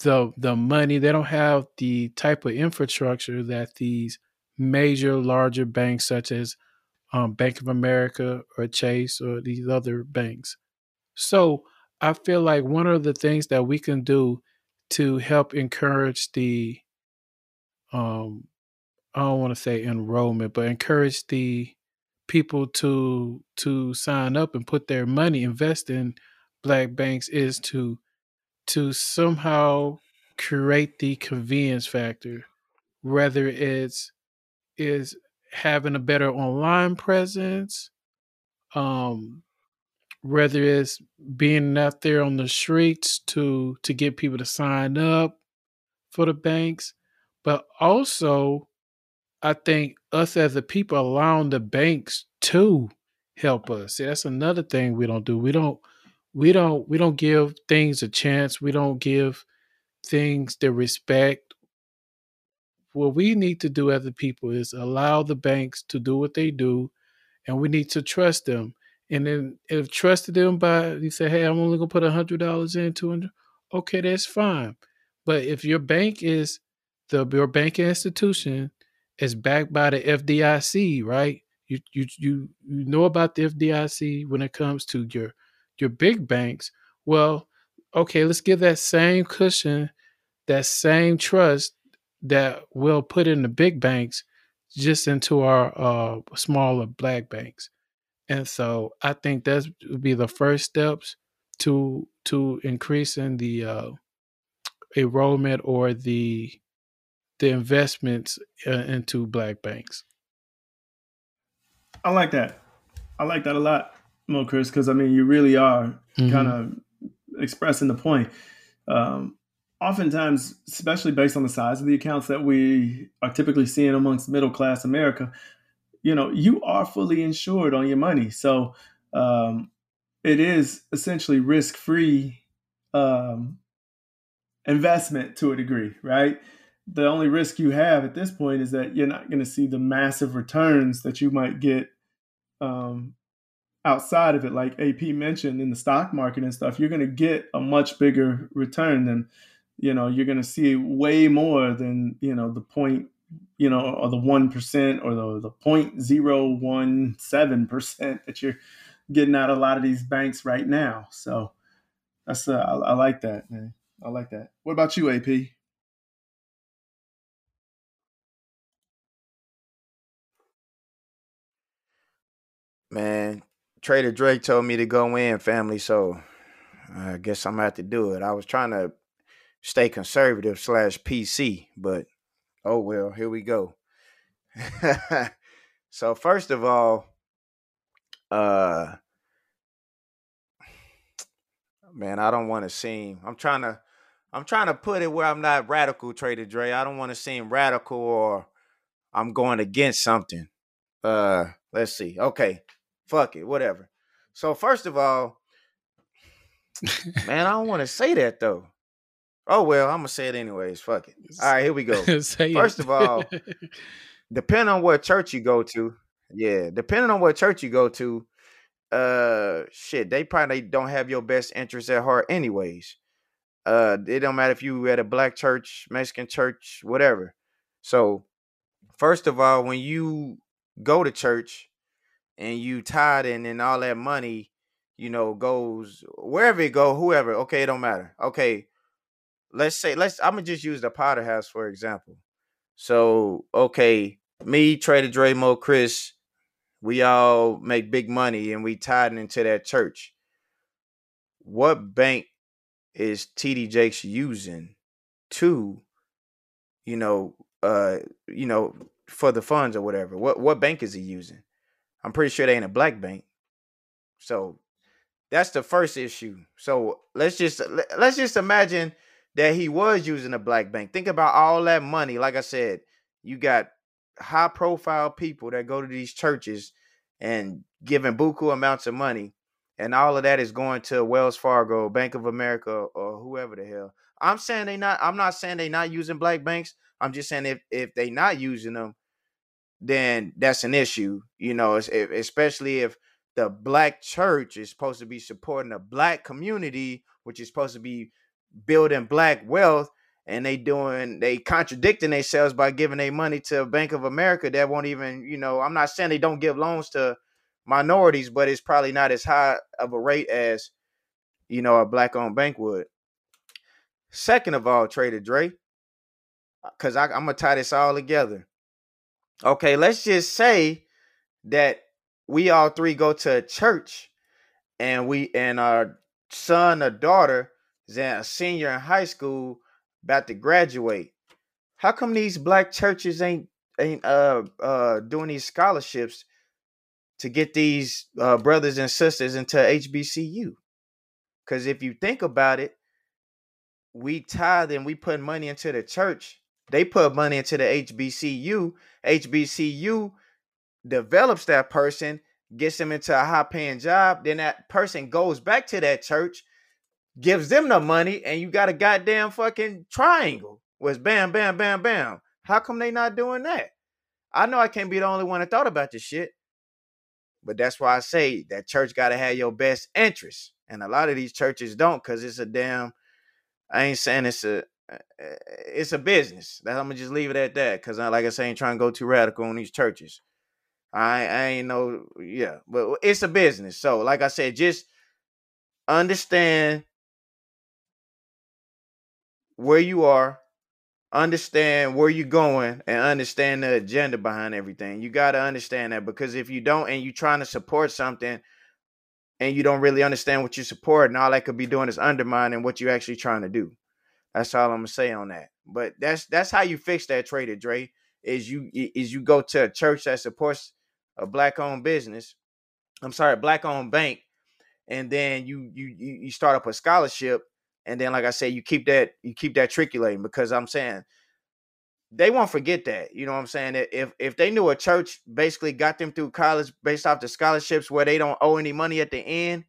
the the money, they don't have the type of infrastructure that these major larger banks such as um, Bank of America or Chase or these other banks. So I feel like one of the things that we can do to help encourage the um, I don't want to say enrollment, but encourage the people to to sign up and put their money invest in black banks is to to somehow create the convenience factor whether it's is having a better online presence um whether it's being out there on the streets to to get people to sign up for the banks but also I think us as a people allowing the banks to help us. See, that's another thing we don't do. We don't we don't we don't give things a chance. We don't give things the respect. What we need to do as a people is allow the banks to do what they do and we need to trust them. And then if trusted them by you say, hey, I'm only gonna put a hundred dollars in, two hundred, okay, that's fine. But if your bank is the your banking institution is backed by the FDIC, right? You you you you know about the FDIC when it comes to your your big banks. Well, okay, let's give that same cushion, that same trust that we'll put in the big banks just into our uh, smaller black banks. And so I think that would be the first steps to to increasing the uh, enrollment or the the investments uh, into black banks. I like that. I like that a lot, Mo Chris, because I mean, you really are mm-hmm. kind of expressing the point. Um, oftentimes, especially based on the size of the accounts that we are typically seeing amongst middle class America, you know, you are fully insured on your money. So um, it is essentially risk free um, investment to a degree, right? The only risk you have at this point is that you're not going to see the massive returns that you might get um, outside of it. Like AP mentioned in the stock market and stuff, you're going to get a much bigger return than, you know, you're going to see way more than, you know, the point, you know, or the 1% or the, the 0.017% that you're getting out of a lot of these banks right now. So that's, uh, I, I like that, man. I like that. What about you, AP? Man, Trader Drake told me to go in, family. So I guess I'm gonna have to do it. I was trying to stay conservative slash PC, but oh well, here we go. so first of all, uh man, I don't want to seem I'm trying to I'm trying to put it where I'm not radical, Trader Dre. I don't want to seem radical or I'm going against something. Uh let's see. Okay. Fuck it, whatever. So first of all, man, I don't want to say that though. Oh well, I'm gonna say it anyways. Fuck it. All right, here we go. First it. of all, depending on what church you go to, yeah, depending on what church you go to, uh, shit, they probably don't have your best interests at heart, anyways. Uh, it don't matter if you at a black church, Mexican church, whatever. So, first of all, when you go to church and you tithe and then all that money, you know, goes wherever it go, whoever. Okay, it don't matter. Okay, let's say let's. I'm gonna just use the Potter House for example. So, okay, me, Trader Dramo, Chris, we all make big money and we tied into that church. What bank is TD Jakes using to, you know, uh, you know, for the funds or whatever? What what bank is he using? I'm pretty sure they ain't a black bank. So that's the first issue. So let's just let- let's just imagine that he was using a black bank. Think about all that money. Like I said, you got high profile people that go to these churches and giving buku amounts of money, and all of that is going to Wells Fargo, Bank of America, or whoever the hell. I'm saying they not. I'm not saying they not using black banks. I'm just saying if if they not using them, then that's an issue. You know, especially if the black church is supposed to be supporting the black community, which is supposed to be building black wealth, and they doing they contradicting themselves by giving their money to Bank of America that won't even, you know, I'm not saying they don't give loans to minorities, but it's probably not as high of a rate as you know a black owned bank would. Second of all, Trader Dre, uh, because I'm gonna tie this all together. Okay, let's just say that we all three go to a church and we and our son or daughter is a senior in high school about to graduate. How come these black churches ain't ain't uh uh doing these scholarships to get these uh, brothers and sisters into HBCU? Because if you think about it, we tithe and we put money into the church. They put money into the HBCU. HBCU develops that person, gets them into a high paying job. Then that person goes back to that church, gives them the money, and you got a goddamn fucking triangle. Was bam, bam, bam, bam. How come they not doing that? I know I can't be the only one that thought about this shit. But that's why I say that church got to have your best interests. And a lot of these churches don't because it's a damn, I ain't saying it's a, Uh, uh, it's a business. That I'm gonna just leave it at that because, I, like I say, I ain't trying to go too radical on these churches. I, I ain't no yeah, but it's a business. So, like I said, just understand where you are, understand where you're going, and understand the agenda behind everything. You got to understand that because if you don't, and you're trying to support something, and you don't really understand what you support, and all that could be doing is undermining what you're actually trying to do. That's all I'm gonna say on that. But that's that's how you fix that trader, Dre. Is you is you go to a church that supports a black owned business. I'm sorry, black owned bank, and then you you you start up a scholarship and then like I said, you keep that you keep that trickulating because I'm saying they won't forget that. You know what I'm saying? If if they knew a church basically got them through college based off the scholarships where they don't owe any money at the end,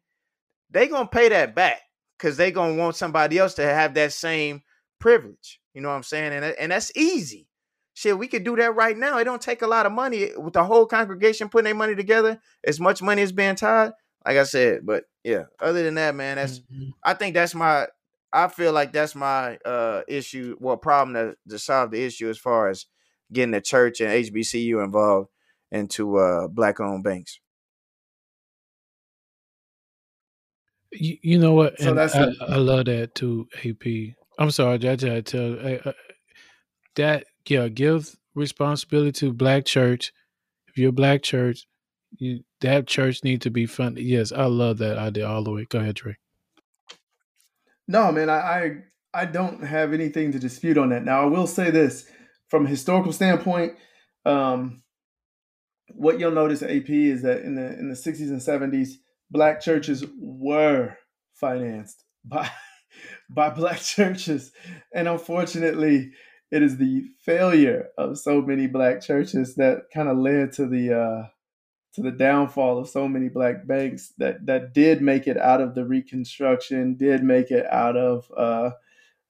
they gonna pay that back because they gonna want somebody else to have that same privilege. You know what I'm saying? And and that's easy. Shit, we could do that right now. It don't take a lot of money with the whole congregation putting their money together. As much money as being tied, like I said. But yeah, other than that, man, that's mm-hmm. I think that's my I feel like that's my uh issue, well, problem to, to solve the issue as far as getting the church and HBCU involved into uh black owned banks. You, you know what? So and that's I, I love that too, AP. I'm sorry, I just had to tell uh, that yeah, give responsibility to black church. If you're a black church, you, that church need to be funded. Yes, I love that idea all the way. Go ahead, Dre. No, man, I, I I don't have anything to dispute on that. Now, I will say this from a historical standpoint. Um, what you'll notice AP is that in the in the 60s and 70s, black churches were financed by by black churches, and unfortunately, it is the failure of so many black churches that kind of led to the uh, to the downfall of so many black banks that that did make it out of the Reconstruction, did make it out of uh,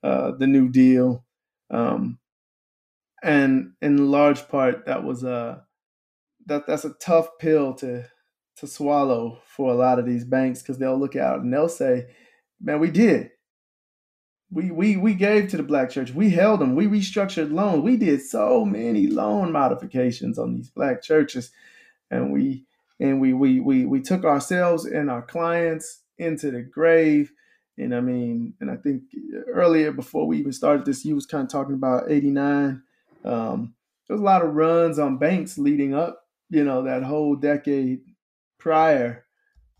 uh, the New Deal, um, and in large part that was a that that's a tough pill to to swallow for a lot of these banks because they'll look out and they'll say, "Man, we did." We, we we gave to the black church. We held them. We restructured loans. We did so many loan modifications on these black churches and we and we we we we took ourselves and our clients into the grave. And I mean, and I think earlier before we even started this, you was kind of talking about '89. Um, there was a lot of runs on banks leading up, you know, that whole decade prior,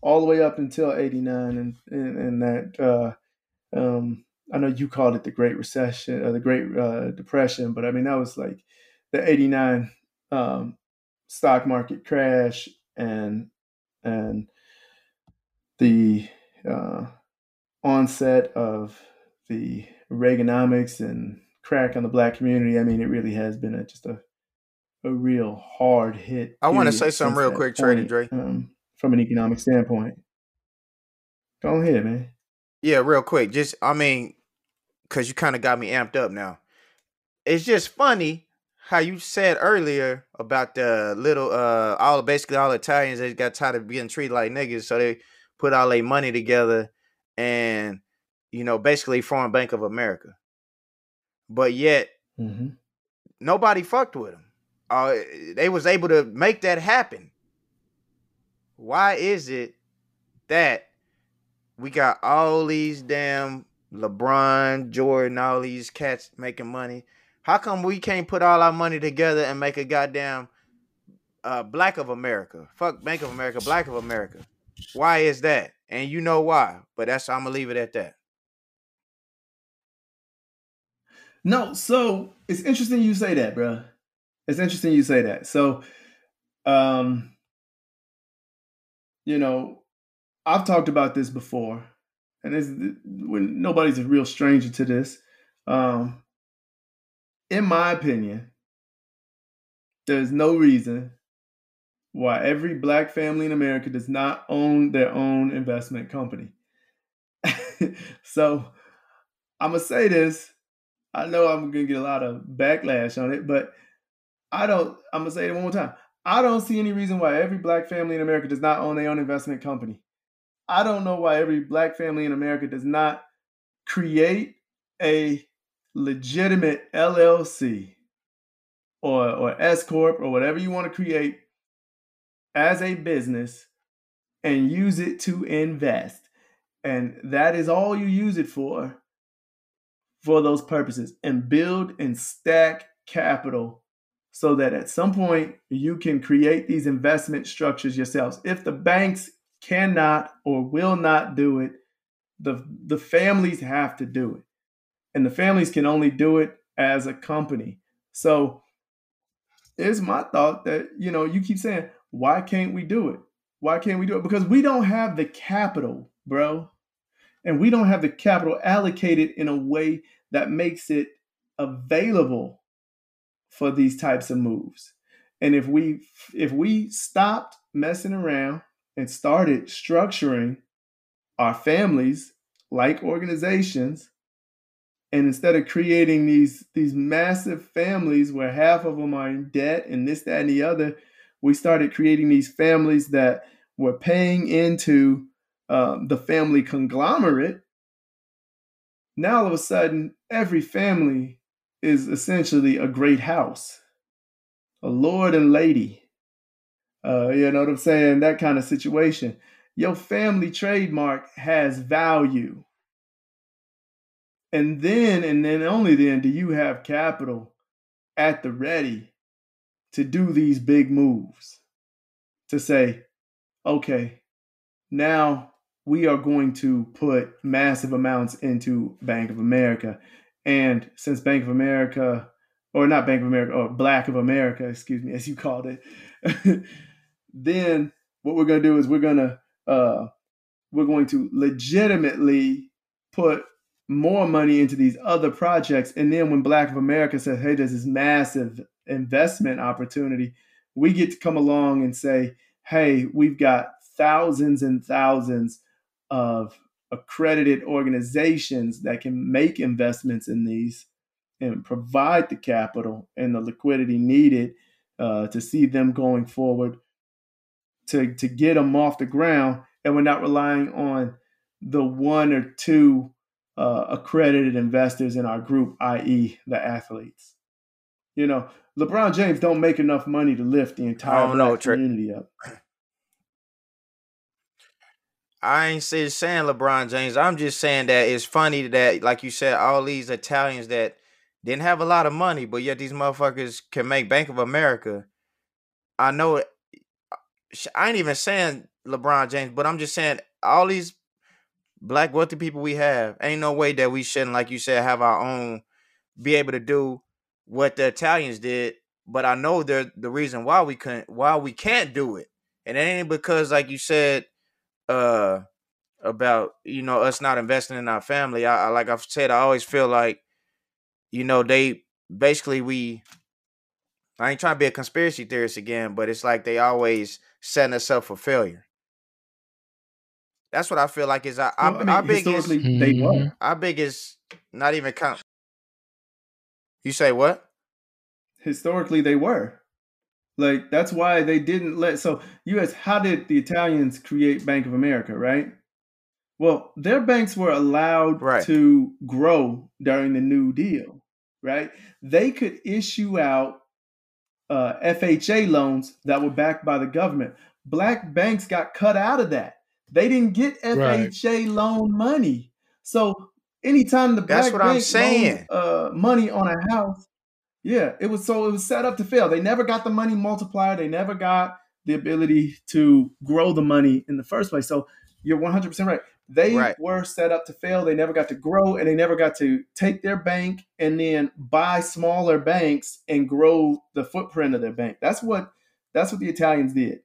all the way up until '89, and, and and, that. Uh, um, I know you called it the Great Recession or the Great uh, Depression, but I mean that was like the '89 um, stock market crash and and the uh, onset of the Reaganomics and crack on the black community. I mean, it really has been a, just a a real hard hit. I want to say something real quick, Trader Dre, um, from an economic standpoint. Go ahead, man. Yeah, real quick. Just I mean, because you kind of got me amped up now. It's just funny how you said earlier about the little uh all basically all Italians they got tired of being treated like niggas, so they put all their money together and you know basically form Bank of America. But yet mm-hmm. nobody fucked with them. Uh, they was able to make that happen. Why is it that we got all these damn LeBron, Jordan, all these cats making money? How come we can't put all our money together and make a goddamn uh, Black of America? Fuck Bank of America, Black of America. Why is that? And you know why. But that's I'm gonna leave it at that. No, so it's interesting you say that, bro. It's interesting you say that. So, um, you know, I've talked about this before, and this when nobody's a real stranger to this. Um, in my opinion, there's no reason why every black family in America does not own their own investment company. so I'm going to say this. I know I'm going to get a lot of backlash on it, but I don't, I'm going to say it one more time. I don't see any reason why every black family in America does not own their own investment company. I don't know why every black family in America does not create a legitimate LLC or, or S Corp or whatever you want to create as a business and use it to invest. And that is all you use it for, for those purposes. And build and stack capital so that at some point you can create these investment structures yourselves. If the banks cannot or will not do it, the, the families have to do it and the families can only do it as a company. So it's my thought that, you know, you keep saying, why can't we do it? Why can't we do it? Because we don't have the capital, bro. and we don't have the capital allocated in a way that makes it available for these types of moves. And if we if we stopped messing around and started structuring our families like organizations and instead of creating these these massive families where half of them are in debt and this that and the other we started creating these families that were paying into um, the family conglomerate now all of a sudden every family is essentially a great house a lord and lady uh, you know what i'm saying that kind of situation. Your family trademark has value. And then and then only then do you have capital at the ready to do these big moves to say okay now we are going to put massive amounts into bank of america and since bank of america or not bank of america or black of america excuse me as you called it then what we're going to do is we're going to uh, we're going to legitimately put more money into these other projects. And then when Black of America says, hey, there's this massive investment opportunity, we get to come along and say, hey, we've got thousands and thousands of accredited organizations that can make investments in these and provide the capital and the liquidity needed uh, to see them going forward to, to get them off the ground. And we're not relying on the one or two uh, accredited investors in our group, i.e., the athletes. You know, LeBron James don't make enough money to lift the entire black know, community up. I ain't saying LeBron James. I'm just saying that it's funny that, like you said, all these Italians that didn't have a lot of money, but yet these motherfuckers can make Bank of America. I know. Uh, I ain't even saying LeBron James, but I'm just saying all these black wealthy people we have, ain't no way that we shouldn't, like you said, have our own, be able to do what the Italians did. But I know the the reason why we couldn't, why we can't do it, and it ain't because, like you said, uh, about you know us not investing in our family. I, I like I've said, I always feel like, you know, they basically we. I ain't trying to be a conspiracy theorist again, but it's like they always setting us up for failure. That's what I feel like is our, well, I mean, our biggest they mm-hmm. were. Our biggest not even count. You say what? Historically they were. Like that's why they didn't let so US how did the Italians create Bank of America, right? Well, their banks were allowed right. to grow during the New Deal, right? They could issue out uh, FHA loans that were backed by the government. Black banks got cut out of that. They didn't get FHA right. loan money. So anytime the That's what I'm saying. Loaned, uh, money on a house, yeah, it was so it was set up to fail. They never got the money multiplier. They never got the ability to grow the money in the first place. So you're 100% right. They right. were set up to fail. They never got to grow and they never got to take their bank and then buy smaller banks and grow the footprint of their bank. That's what that's what the Italians did.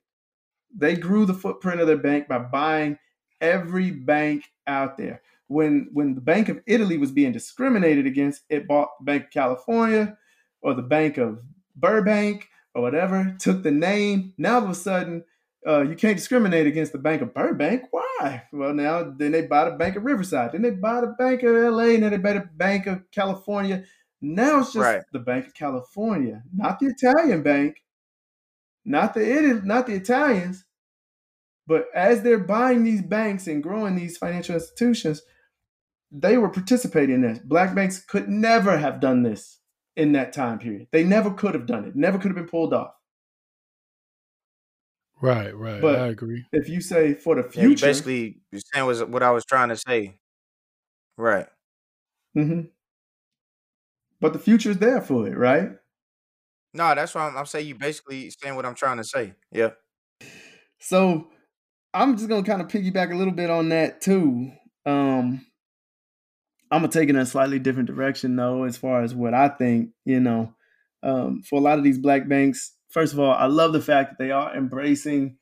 They grew the footprint of their bank by buying every bank out there. When when the Bank of Italy was being discriminated against, it bought Bank of California or the Bank of Burbank or whatever, took the name. Now all of a sudden, uh, you can't discriminate against the Bank of Burbank. Why? Well, now then they buy the Bank of Riverside, then they buy the Bank of LA, and then they buy the Bank of California. Now it's just right. the Bank of California, not the Italian bank, not the Italy, not the Italians. But as they're buying these banks and growing these financial institutions, they were participating in this. Black banks could never have done this in that time period. They never could have done it. Never could have been pulled off. Right, right. But I agree. If you say for the future, yeah, basically, you're saying was what I was trying to say. Right. Mm-hmm. But the future is there for it, right? No, that's why I'm, I'm saying you basically saying what I'm trying to say. Yeah. So I'm just gonna kind of piggyback a little bit on that too. Um, I'm gonna take it in a slightly different direction though, as far as what I think. You know, um, for a lot of these black banks, first of all, I love the fact that they are embracing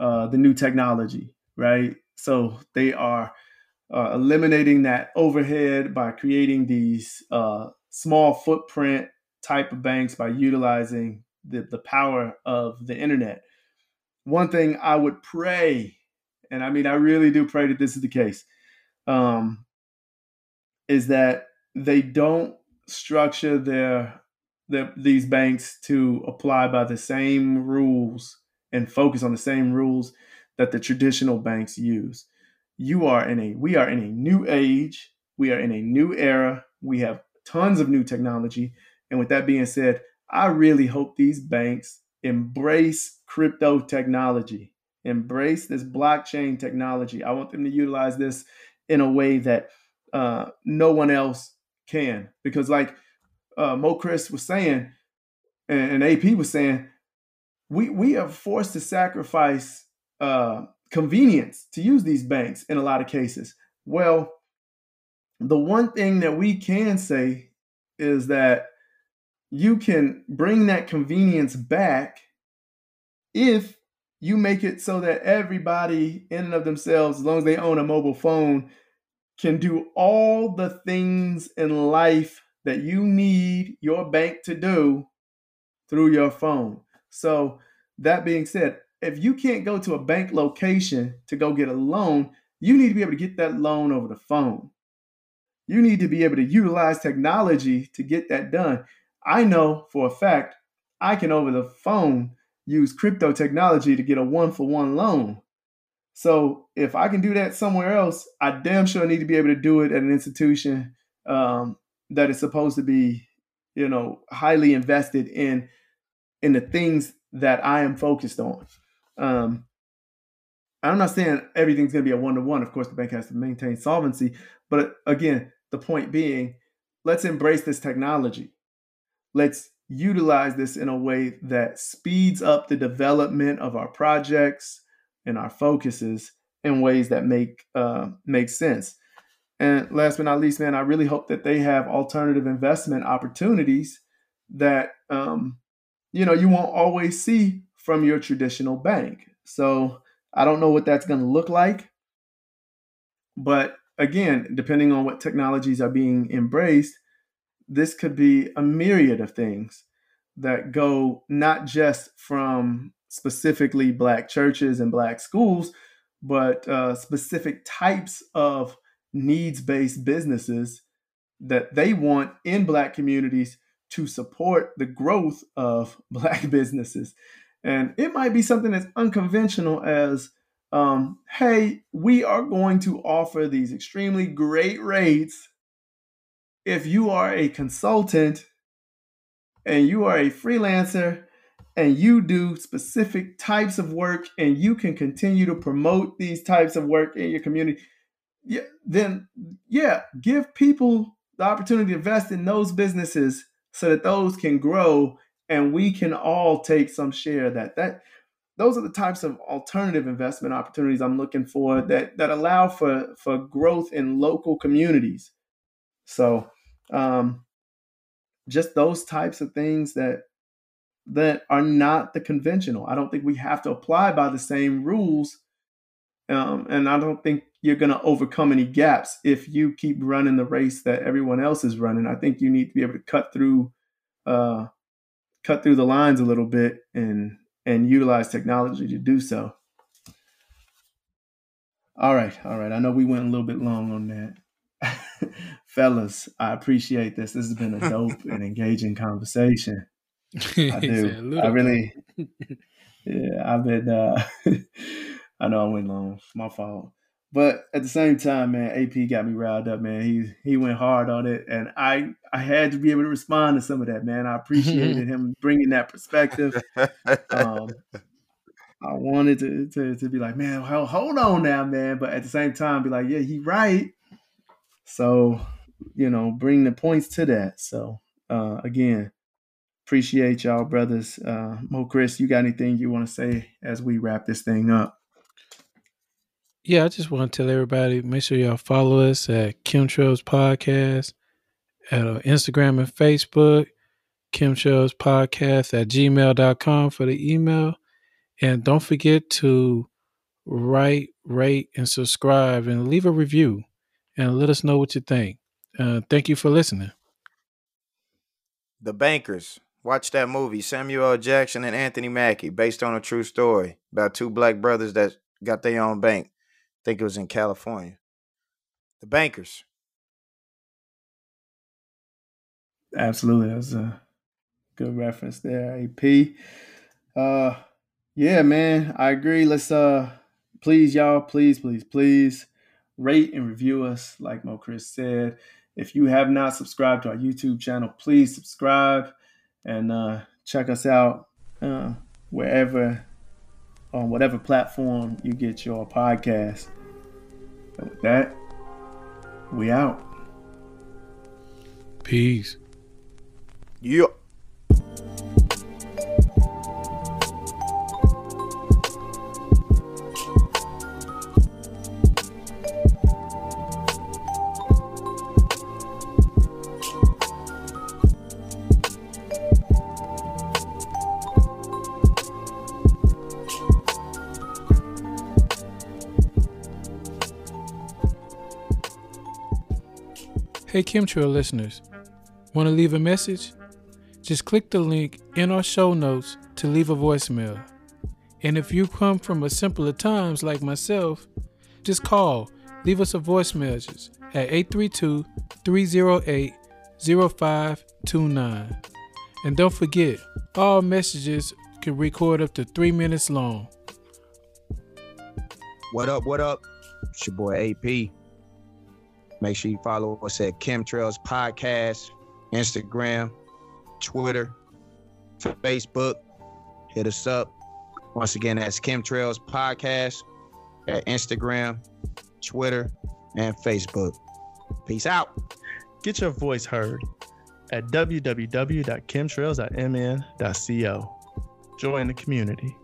uh, the new technology, right? So they are uh, eliminating that overhead by creating these uh, small footprint type of banks by utilizing the, the power of the internet. One thing I would pray, and I mean, I really do pray that this is the case, um, is that they don't structure their, their these banks to apply by the same rules and focus on the same rules that the traditional banks use. You are in a we are in a new age, we are in a new era. We have tons of new technology, and with that being said, I really hope these banks embrace crypto technology, embrace this blockchain technology. I want them to utilize this in a way that uh, no one else can. Because, like uh, Mo Chris was saying, and, and AP was saying, we we are forced to sacrifice uh, convenience to use these banks in a lot of cases. Well, the one thing that we can say is that you can bring that convenience back if you make it so that everybody in and of themselves, as long as they own a mobile phone, can do all the things in life that you need your bank to do through your phone. So, that being said, if you can't go to a bank location to go get a loan, you need to be able to get that loan over the phone. You need to be able to utilize technology to get that done. I know for a fact I can over the phone use crypto technology to get a one for one loan. So if I can do that somewhere else, I damn sure need to be able to do it at an institution um, that is supposed to be, you know, highly invested in in the things that I am focused on. Um, I'm not saying everything's going to be a one to one. Of course, the bank has to maintain solvency, but again, the point being, let's embrace this technology. Let's utilize this in a way that speeds up the development of our projects and our focuses in ways that make uh, make sense. And last but not least, man, I really hope that they have alternative investment opportunities that um, you know you won't always see from your traditional bank. So I don't know what that's going to look like, but again, depending on what technologies are being embraced, this could be a myriad of things that go not just from specifically black churches and black schools, but uh, specific types of needs based businesses that they want in black communities to support the growth of black businesses. And it might be something as unconventional as um, hey, we are going to offer these extremely great rates if you are a consultant and you are a freelancer and you do specific types of work and you can continue to promote these types of work in your community, yeah, then yeah, give people the opportunity to invest in those businesses so that those can grow and we can all take some share of that. That those are the types of alternative investment opportunities I'm looking for that that allow for for growth in local communities. So, um, just those types of things that that are not the conventional. I don't think we have to apply by the same rules, um, and I don't think you're going to overcome any gaps if you keep running the race that everyone else is running. I think you need to be able to cut through, uh, cut through the lines a little bit and and utilize technology to do so. All right, all right. I know we went a little bit long on that. Fellas, I appreciate this. This has been a dope and engaging conversation. I do. I really Yeah, I've been uh I know I went long. My fault. But at the same time, man, AP got me riled up, man. He he went hard on it, and I I had to be able to respond to some of that, man. I appreciated him bringing that perspective. Um, I wanted to, to to be like, man, hold on now, man. But at the same time, be like, yeah, he right. So, you know, bring the points to that. So, uh, again, appreciate y'all, brothers. Uh, Mo, Chris, you got anything you want to say as we wrap this thing up? Yeah, I just want to tell everybody make sure y'all follow us at Kemtrails Podcast at uh, Instagram and Facebook, Kemtrails Podcast at gmail.com for the email. And don't forget to write, rate, and subscribe and leave a review. and let us know what you think. Uh, thank you for listening. The Bankers. Watch that movie, Samuel L. Jackson and Anthony Mackie, based on a true story about two black brothers that got their own bank. I think it was in California. The Bankers. Absolutely. That's a good reference there, AP. Uh yeah, man, I agree. Let's uh please, y'all, please, please, please rate and review us, like Mo Chris said. If you have not subscribed to our YouTube channel, please subscribe and uh, check us out uh, wherever on whatever platform you get your podcast. And with that, we out. Peace. Yeah. Hey, Kemtrail listeners, want to leave a message? Just click the link in our show notes to leave a voicemail. And if you come from a simpler times like myself, just call, leave us a voice message at 832 308 0529. And don't forget, all messages can record up to three minutes long. What up? What up? It's your boy AP. Make sure you follow us at Kemtrails Podcast, Instagram, Twitter, Facebook. Hit us up. Once again, that's Kemtrails Podcast at Instagram, Twitter, and Facebook. Peace out. Get your voice heard at www.kemtrails.mn.co. Join the community.